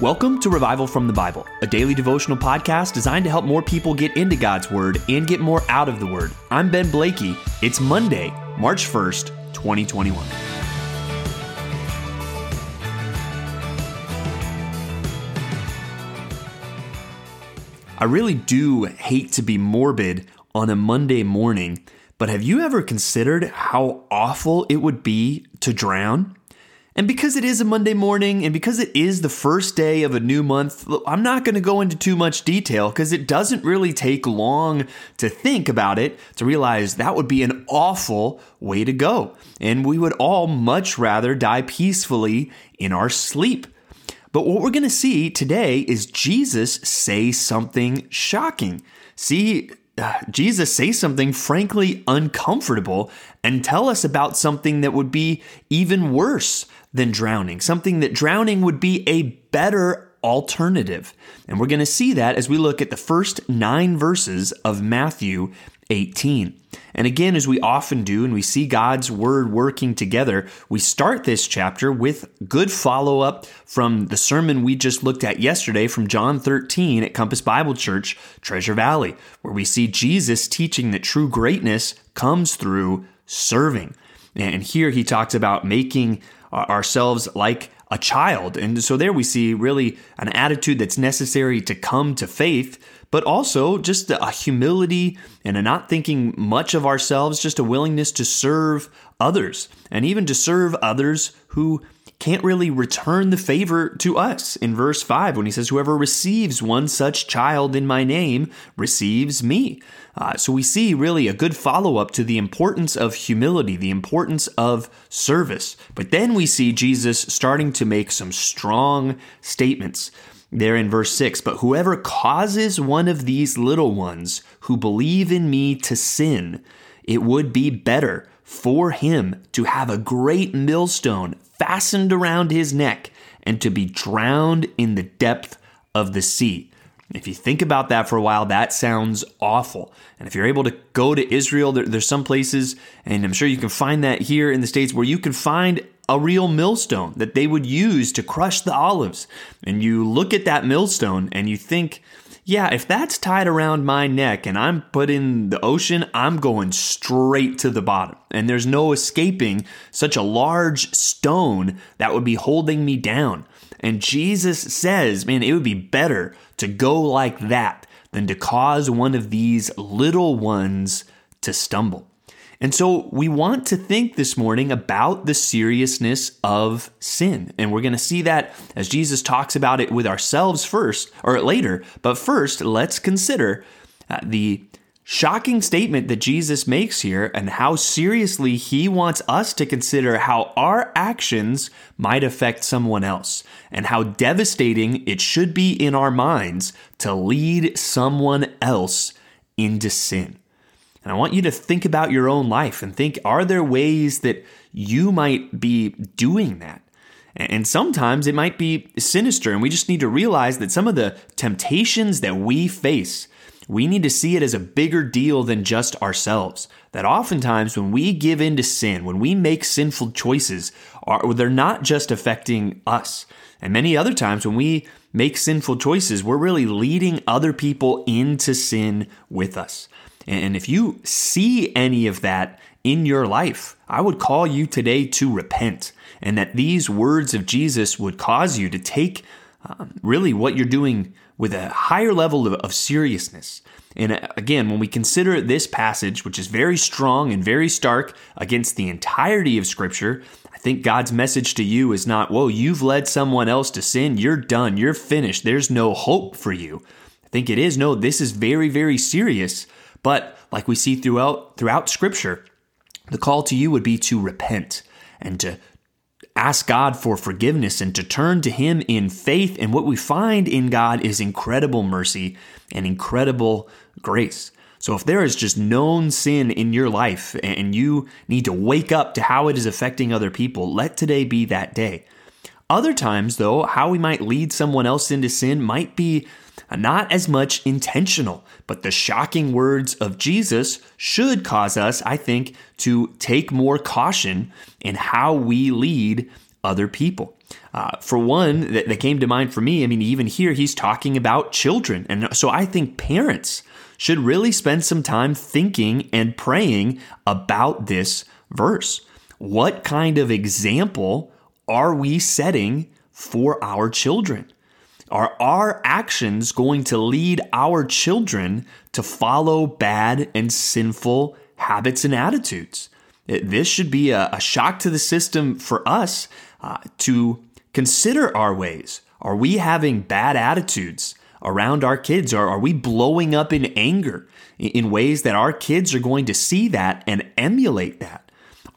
Welcome to Revival from the Bible, a daily devotional podcast designed to help more people get into God's Word and get more out of the Word. I'm Ben Blakey. It's Monday, March 1st, 2021. I really do hate to be morbid on a Monday morning, but have you ever considered how awful it would be to drown? And because it is a Monday morning and because it is the first day of a new month, I'm not going to go into too much detail because it doesn't really take long to think about it to realize that would be an awful way to go. And we would all much rather die peacefully in our sleep. But what we're going to see today is Jesus say something shocking. See, uh, Jesus say something frankly uncomfortable and tell us about something that would be even worse than drowning, something that drowning would be a better alternative. And we're going to see that as we look at the first nine verses of Matthew 18. And again, as we often do, and we see God's word working together, we start this chapter with good follow up from the sermon we just looked at yesterday from John 13 at Compass Bible Church, Treasure Valley, where we see Jesus teaching that true greatness comes through serving. And here he talks about making ourselves like a child. And so there we see really an attitude that's necessary to come to faith, but also just a humility and a not thinking much of ourselves, just a willingness to serve others and even to serve others who can't really return the favor to us in verse 5 when he says, Whoever receives one such child in my name receives me. Uh, so we see really a good follow up to the importance of humility, the importance of service. But then we see Jesus starting to make some strong statements there in verse 6 But whoever causes one of these little ones who believe in me to sin, it would be better for him to have a great millstone fastened around his neck and to be drowned in the depth of the sea. If you think about that for a while, that sounds awful. And if you're able to go to Israel, there, there's some places, and I'm sure you can find that here in the States, where you can find a real millstone that they would use to crush the olives. And you look at that millstone and you think, yeah, if that's tied around my neck and I'm put in the ocean, I'm going straight to the bottom. And there's no escaping such a large stone that would be holding me down. And Jesus says, man, it would be better to go like that than to cause one of these little ones to stumble. And so we want to think this morning about the seriousness of sin. And we're going to see that as Jesus talks about it with ourselves first or later. But first, let's consider uh, the shocking statement that Jesus makes here and how seriously he wants us to consider how our actions might affect someone else and how devastating it should be in our minds to lead someone else into sin. And I want you to think about your own life and think are there ways that you might be doing that? And sometimes it might be sinister, and we just need to realize that some of the temptations that we face, we need to see it as a bigger deal than just ourselves. That oftentimes when we give in to sin, when we make sinful choices, they're not just affecting us. And many other times when we make sinful choices, we're really leading other people into sin with us. And if you see any of that in your life, I would call you today to repent, and that these words of Jesus would cause you to take um, really what you're doing with a higher level of, of seriousness. And uh, again, when we consider this passage, which is very strong and very stark against the entirety of Scripture, I think God's message to you is not, whoa, you've led someone else to sin. You're done. You're finished. There's no hope for you. I think it is, no, this is very, very serious. But like we see throughout throughout scripture, the call to you would be to repent and to ask God for forgiveness and to turn to him in faith and what we find in God is incredible mercy and incredible grace. So if there is just known sin in your life and you need to wake up to how it is affecting other people, let today be that day. Other times, though, how we might lead someone else into sin might be not as much intentional, but the shocking words of Jesus should cause us, I think, to take more caution in how we lead other people. Uh, for one, that, that came to mind for me, I mean, even here, he's talking about children. And so I think parents should really spend some time thinking and praying about this verse. What kind of example are we setting for our children? Are our actions going to lead our children to follow bad and sinful habits and attitudes? This should be a, a shock to the system for us uh, to consider our ways. Are we having bad attitudes around our kids? Or are we blowing up in anger in ways that our kids are going to see that and emulate that?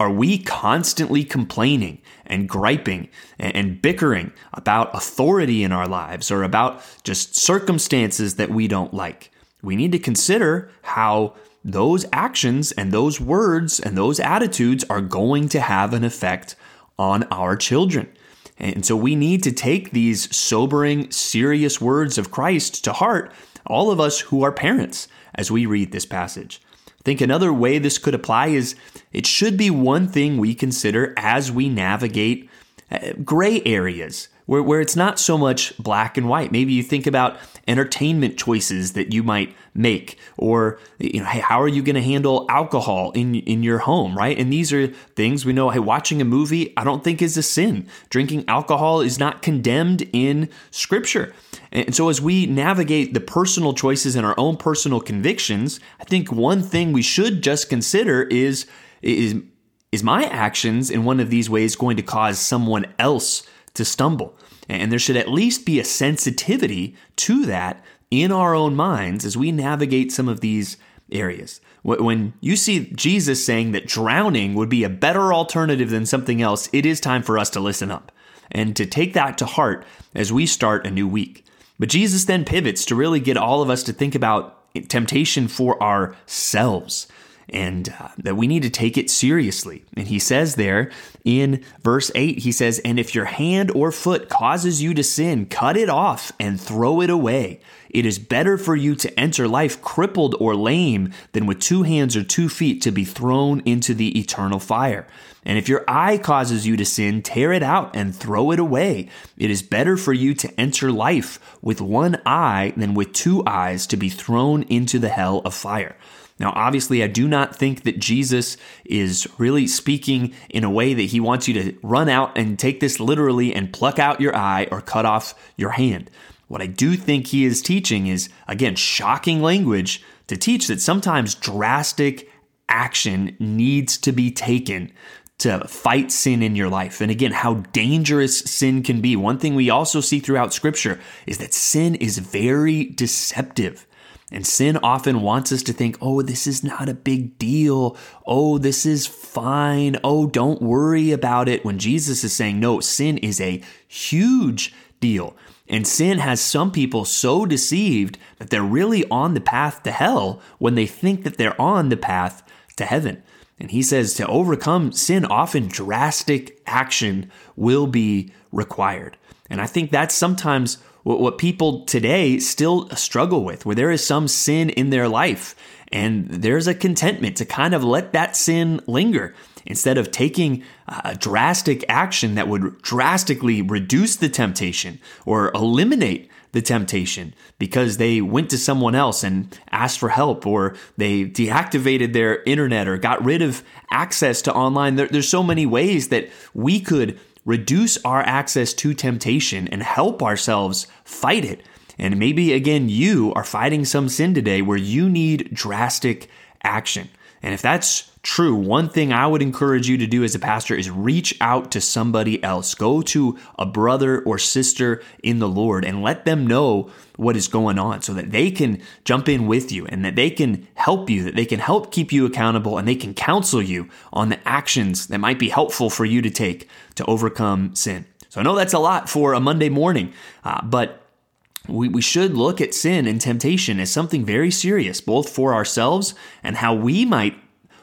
Are we constantly complaining and griping and bickering about authority in our lives or about just circumstances that we don't like? We need to consider how those actions and those words and those attitudes are going to have an effect on our children. And so we need to take these sobering, serious words of Christ to heart, all of us who are parents, as we read this passage. I think another way this could apply is it should be one thing we consider as we navigate uh, gray areas where, where it's not so much black and white. Maybe you think about entertainment choices that you might make, or you know, hey, how are you going to handle alcohol in in your home, right? And these are things we know. Hey, watching a movie, I don't think is a sin. Drinking alcohol is not condemned in Scripture. And so, as we navigate the personal choices and our own personal convictions, I think one thing we should just consider is is is my actions in one of these ways going to cause someone else to stumble. And there should at least be a sensitivity to that in our own minds as we navigate some of these areas. When you see Jesus saying that drowning would be a better alternative than something else, it is time for us to listen up and to take that to heart as we start a new week. But Jesus then pivots to really get all of us to think about temptation for ourselves and uh, that we need to take it seriously. And he says there in verse 8, he says, And if your hand or foot causes you to sin, cut it off and throw it away. It is better for you to enter life crippled or lame than with two hands or two feet to be thrown into the eternal fire. And if your eye causes you to sin, tear it out and throw it away. It is better for you to enter life with one eye than with two eyes to be thrown into the hell of fire. Now, obviously, I do not think that Jesus is really speaking in a way that he wants you to run out and take this literally and pluck out your eye or cut off your hand. What I do think he is teaching is, again, shocking language to teach that sometimes drastic action needs to be taken to fight sin in your life. And again, how dangerous sin can be. One thing we also see throughout scripture is that sin is very deceptive. And sin often wants us to think, oh, this is not a big deal. Oh, this is fine. Oh, don't worry about it. When Jesus is saying, no, sin is a huge deal. And sin has some people so deceived that they're really on the path to hell when they think that they're on the path to heaven. And he says to overcome sin, often drastic action will be required. And I think that's sometimes what people today still struggle with, where there is some sin in their life and there's a contentment to kind of let that sin linger instead of taking a drastic action that would drastically reduce the temptation or eliminate the temptation because they went to someone else and asked for help or they deactivated their internet or got rid of access to online. There, there's so many ways that we could reduce our access to temptation and help ourselves fight it. And maybe again, you are fighting some sin today where you need drastic action. And if that's true, one thing I would encourage you to do as a pastor is reach out to somebody else. Go to a brother or sister in the Lord and let them know what is going on so that they can jump in with you and that they can help you, that they can help keep you accountable and they can counsel you on the actions that might be helpful for you to take to overcome sin. So I know that's a lot for a Monday morning, uh, but we, we should look at sin and temptation as something very serious, both for ourselves and how we might,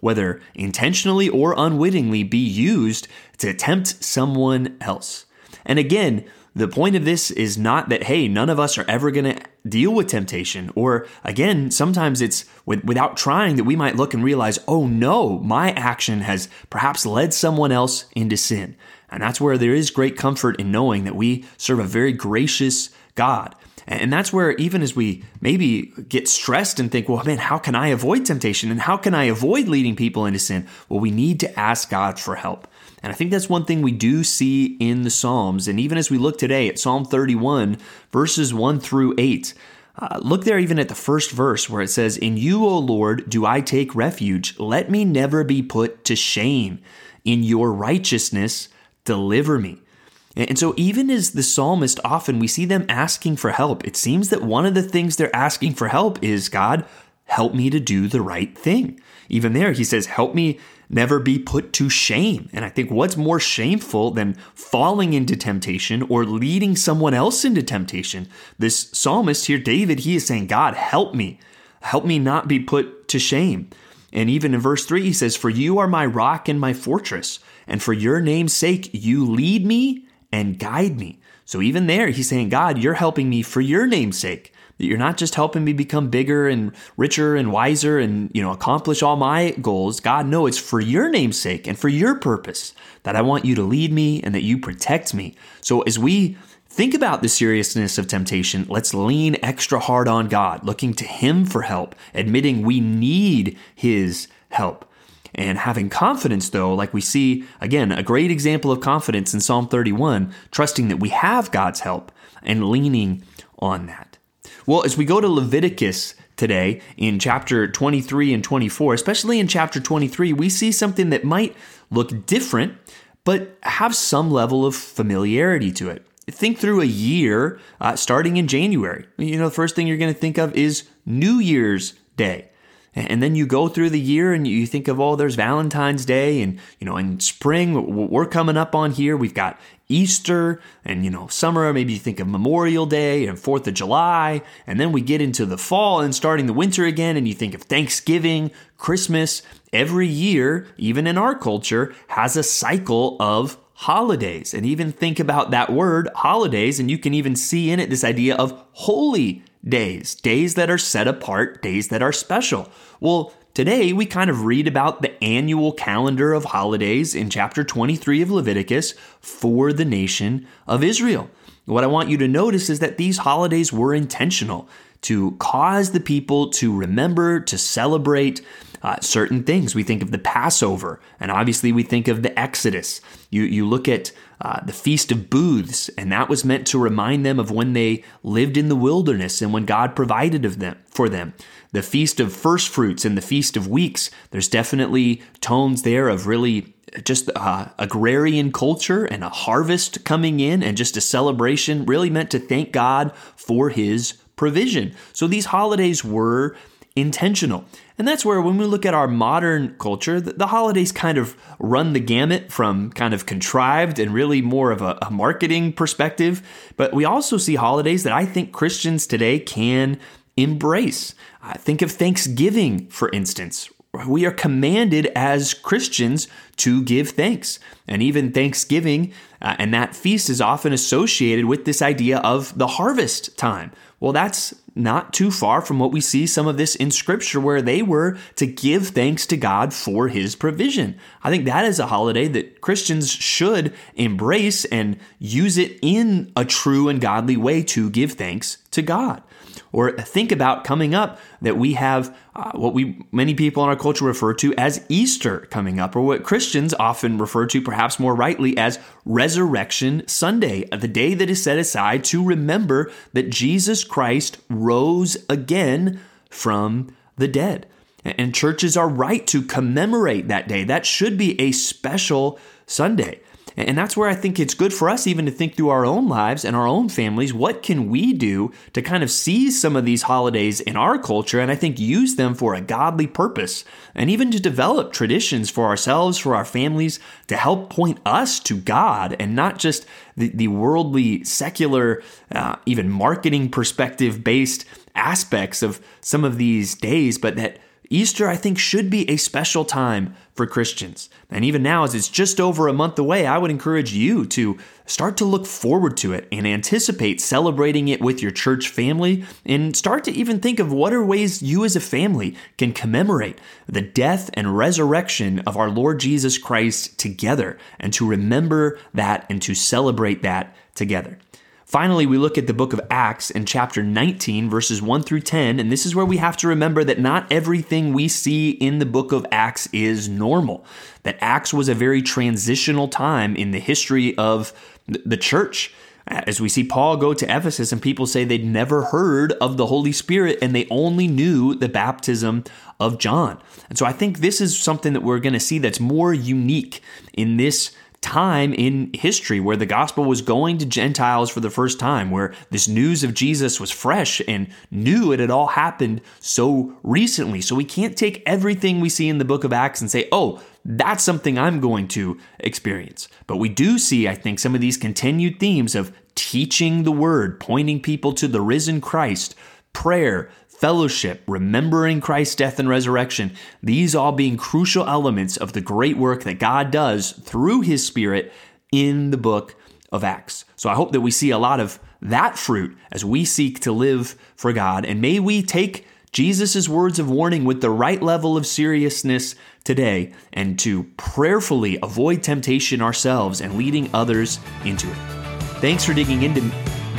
whether intentionally or unwittingly, be used to tempt someone else. And again, the point of this is not that, hey, none of us are ever going to deal with temptation. Or again, sometimes it's with, without trying that we might look and realize, oh no, my action has perhaps led someone else into sin. And that's where there is great comfort in knowing that we serve a very gracious God. And that's where, even as we maybe get stressed and think, well, man, how can I avoid temptation? And how can I avoid leading people into sin? Well, we need to ask God for help. And I think that's one thing we do see in the Psalms. And even as we look today at Psalm 31, verses 1 through 8, uh, look there even at the first verse where it says, In you, O Lord, do I take refuge. Let me never be put to shame. In your righteousness, deliver me. And so, even as the psalmist, often we see them asking for help. It seems that one of the things they're asking for help is God, help me to do the right thing. Even there, he says, help me never be put to shame. And I think what's more shameful than falling into temptation or leading someone else into temptation? This psalmist here, David, he is saying, God, help me. Help me not be put to shame. And even in verse 3, he says, For you are my rock and my fortress, and for your name's sake, you lead me and guide me. So even there, he's saying, God, you're helping me for your name's sake that you're not just helping me become bigger and richer and wiser and you know accomplish all my goals. God no it's for your name's sake and for your purpose that i want you to lead me and that you protect me. So as we think about the seriousness of temptation let's lean extra hard on god looking to him for help admitting we need his help and having confidence, though, like we see, again, a great example of confidence in Psalm 31, trusting that we have God's help and leaning on that. Well, as we go to Leviticus today in chapter 23 and 24, especially in chapter 23, we see something that might look different, but have some level of familiarity to it. Think through a year uh, starting in January. You know, the first thing you're going to think of is New Year's Day. And then you go through the year and you think of, oh, there's Valentine's Day. And, you know, in spring, we're coming up on here. We've got Easter and, you know, summer, maybe you think of Memorial Day and 4th of July. And then we get into the fall and starting the winter again. And you think of Thanksgiving, Christmas. Every year, even in our culture, has a cycle of holidays. And even think about that word, holidays, and you can even see in it this idea of holy days, days that are set apart, days that are special. Well, today we kind of read about the annual calendar of holidays in chapter 23 of Leviticus for the nation of Israel. What I want you to notice is that these holidays were intentional to cause the people to remember, to celebrate uh, certain things. We think of the Passover, and obviously we think of the Exodus. You, you look at uh, the Feast of Booths, and that was meant to remind them of when they lived in the wilderness and when God provided of them for them. The Feast of First Fruits and the Feast of Weeks, there's definitely tones there of really just uh, agrarian culture and a harvest coming in and just a celebration really meant to thank God for his provision. So these holidays were intentional. And that's where, when we look at our modern culture, the, holidays kind of run the gamut from kind of contrived and really more of a, a marketing perspective. But we also see holidays that I think Christians today can embrace. Uh, think of Thanksgiving, for instance. We are commanded as Christians to give thanks. And even Thanksgiving uh, and that feast is often associated with this idea of the harvest time. Well, that's not too far from what we see some of this in scripture where they were to give thanks to God for his provision. I think that is a holiday that Christians should embrace and use it in a true and godly way to give thanks to God. Or think about coming up that we have uh, what we many people in our culture refer to as Easter coming up, or what Christians often refer to, perhaps more rightly, as Resurrection Sunday, the day that is set aside to remember that Jesus Christ rose again from the dead. And churches are right to commemorate that day. That should be a special Sunday. And that's where I think it's good for us even to think through our own lives and our own families. What can we do to kind of seize some of these holidays in our culture and I think use them for a godly purpose and even to develop traditions for ourselves, for our families, to help point us to God and not just the, the worldly, secular, uh, even marketing perspective based aspects of some of these days, but that Easter, I think, should be a special time for Christians. And even now, as it's just over a month away, I would encourage you to start to look forward to it and anticipate celebrating it with your church family and start to even think of what are ways you as a family can commemorate the death and resurrection of our Lord Jesus Christ together and to remember that and to celebrate that together. Finally, we look at the book of Acts in chapter 19, verses 1 through 10, and this is where we have to remember that not everything we see in the book of Acts is normal. That Acts was a very transitional time in the history of the church. As we see Paul go to Ephesus, and people say they'd never heard of the Holy Spirit and they only knew the baptism of John. And so I think this is something that we're going to see that's more unique in this time in history where the gospel was going to Gentiles for the first time, where this news of Jesus was fresh and new. It had all happened so recently. So we can't take everything we see in the book of Acts and say, oh, that's something I'm going to experience. But we do see, I think, some of these continued themes of teaching the word, pointing people to the risen Christ, prayer, fellowship, remembering Christ's death and resurrection, these all being crucial elements of the great work that God does through his Spirit in the book of Acts. So I hope that we see a lot of that fruit as we seek to live for God. And may we take Jesus' words of warning with the right level of seriousness today and to prayerfully avoid temptation ourselves and leading others into it. Thanks for digging into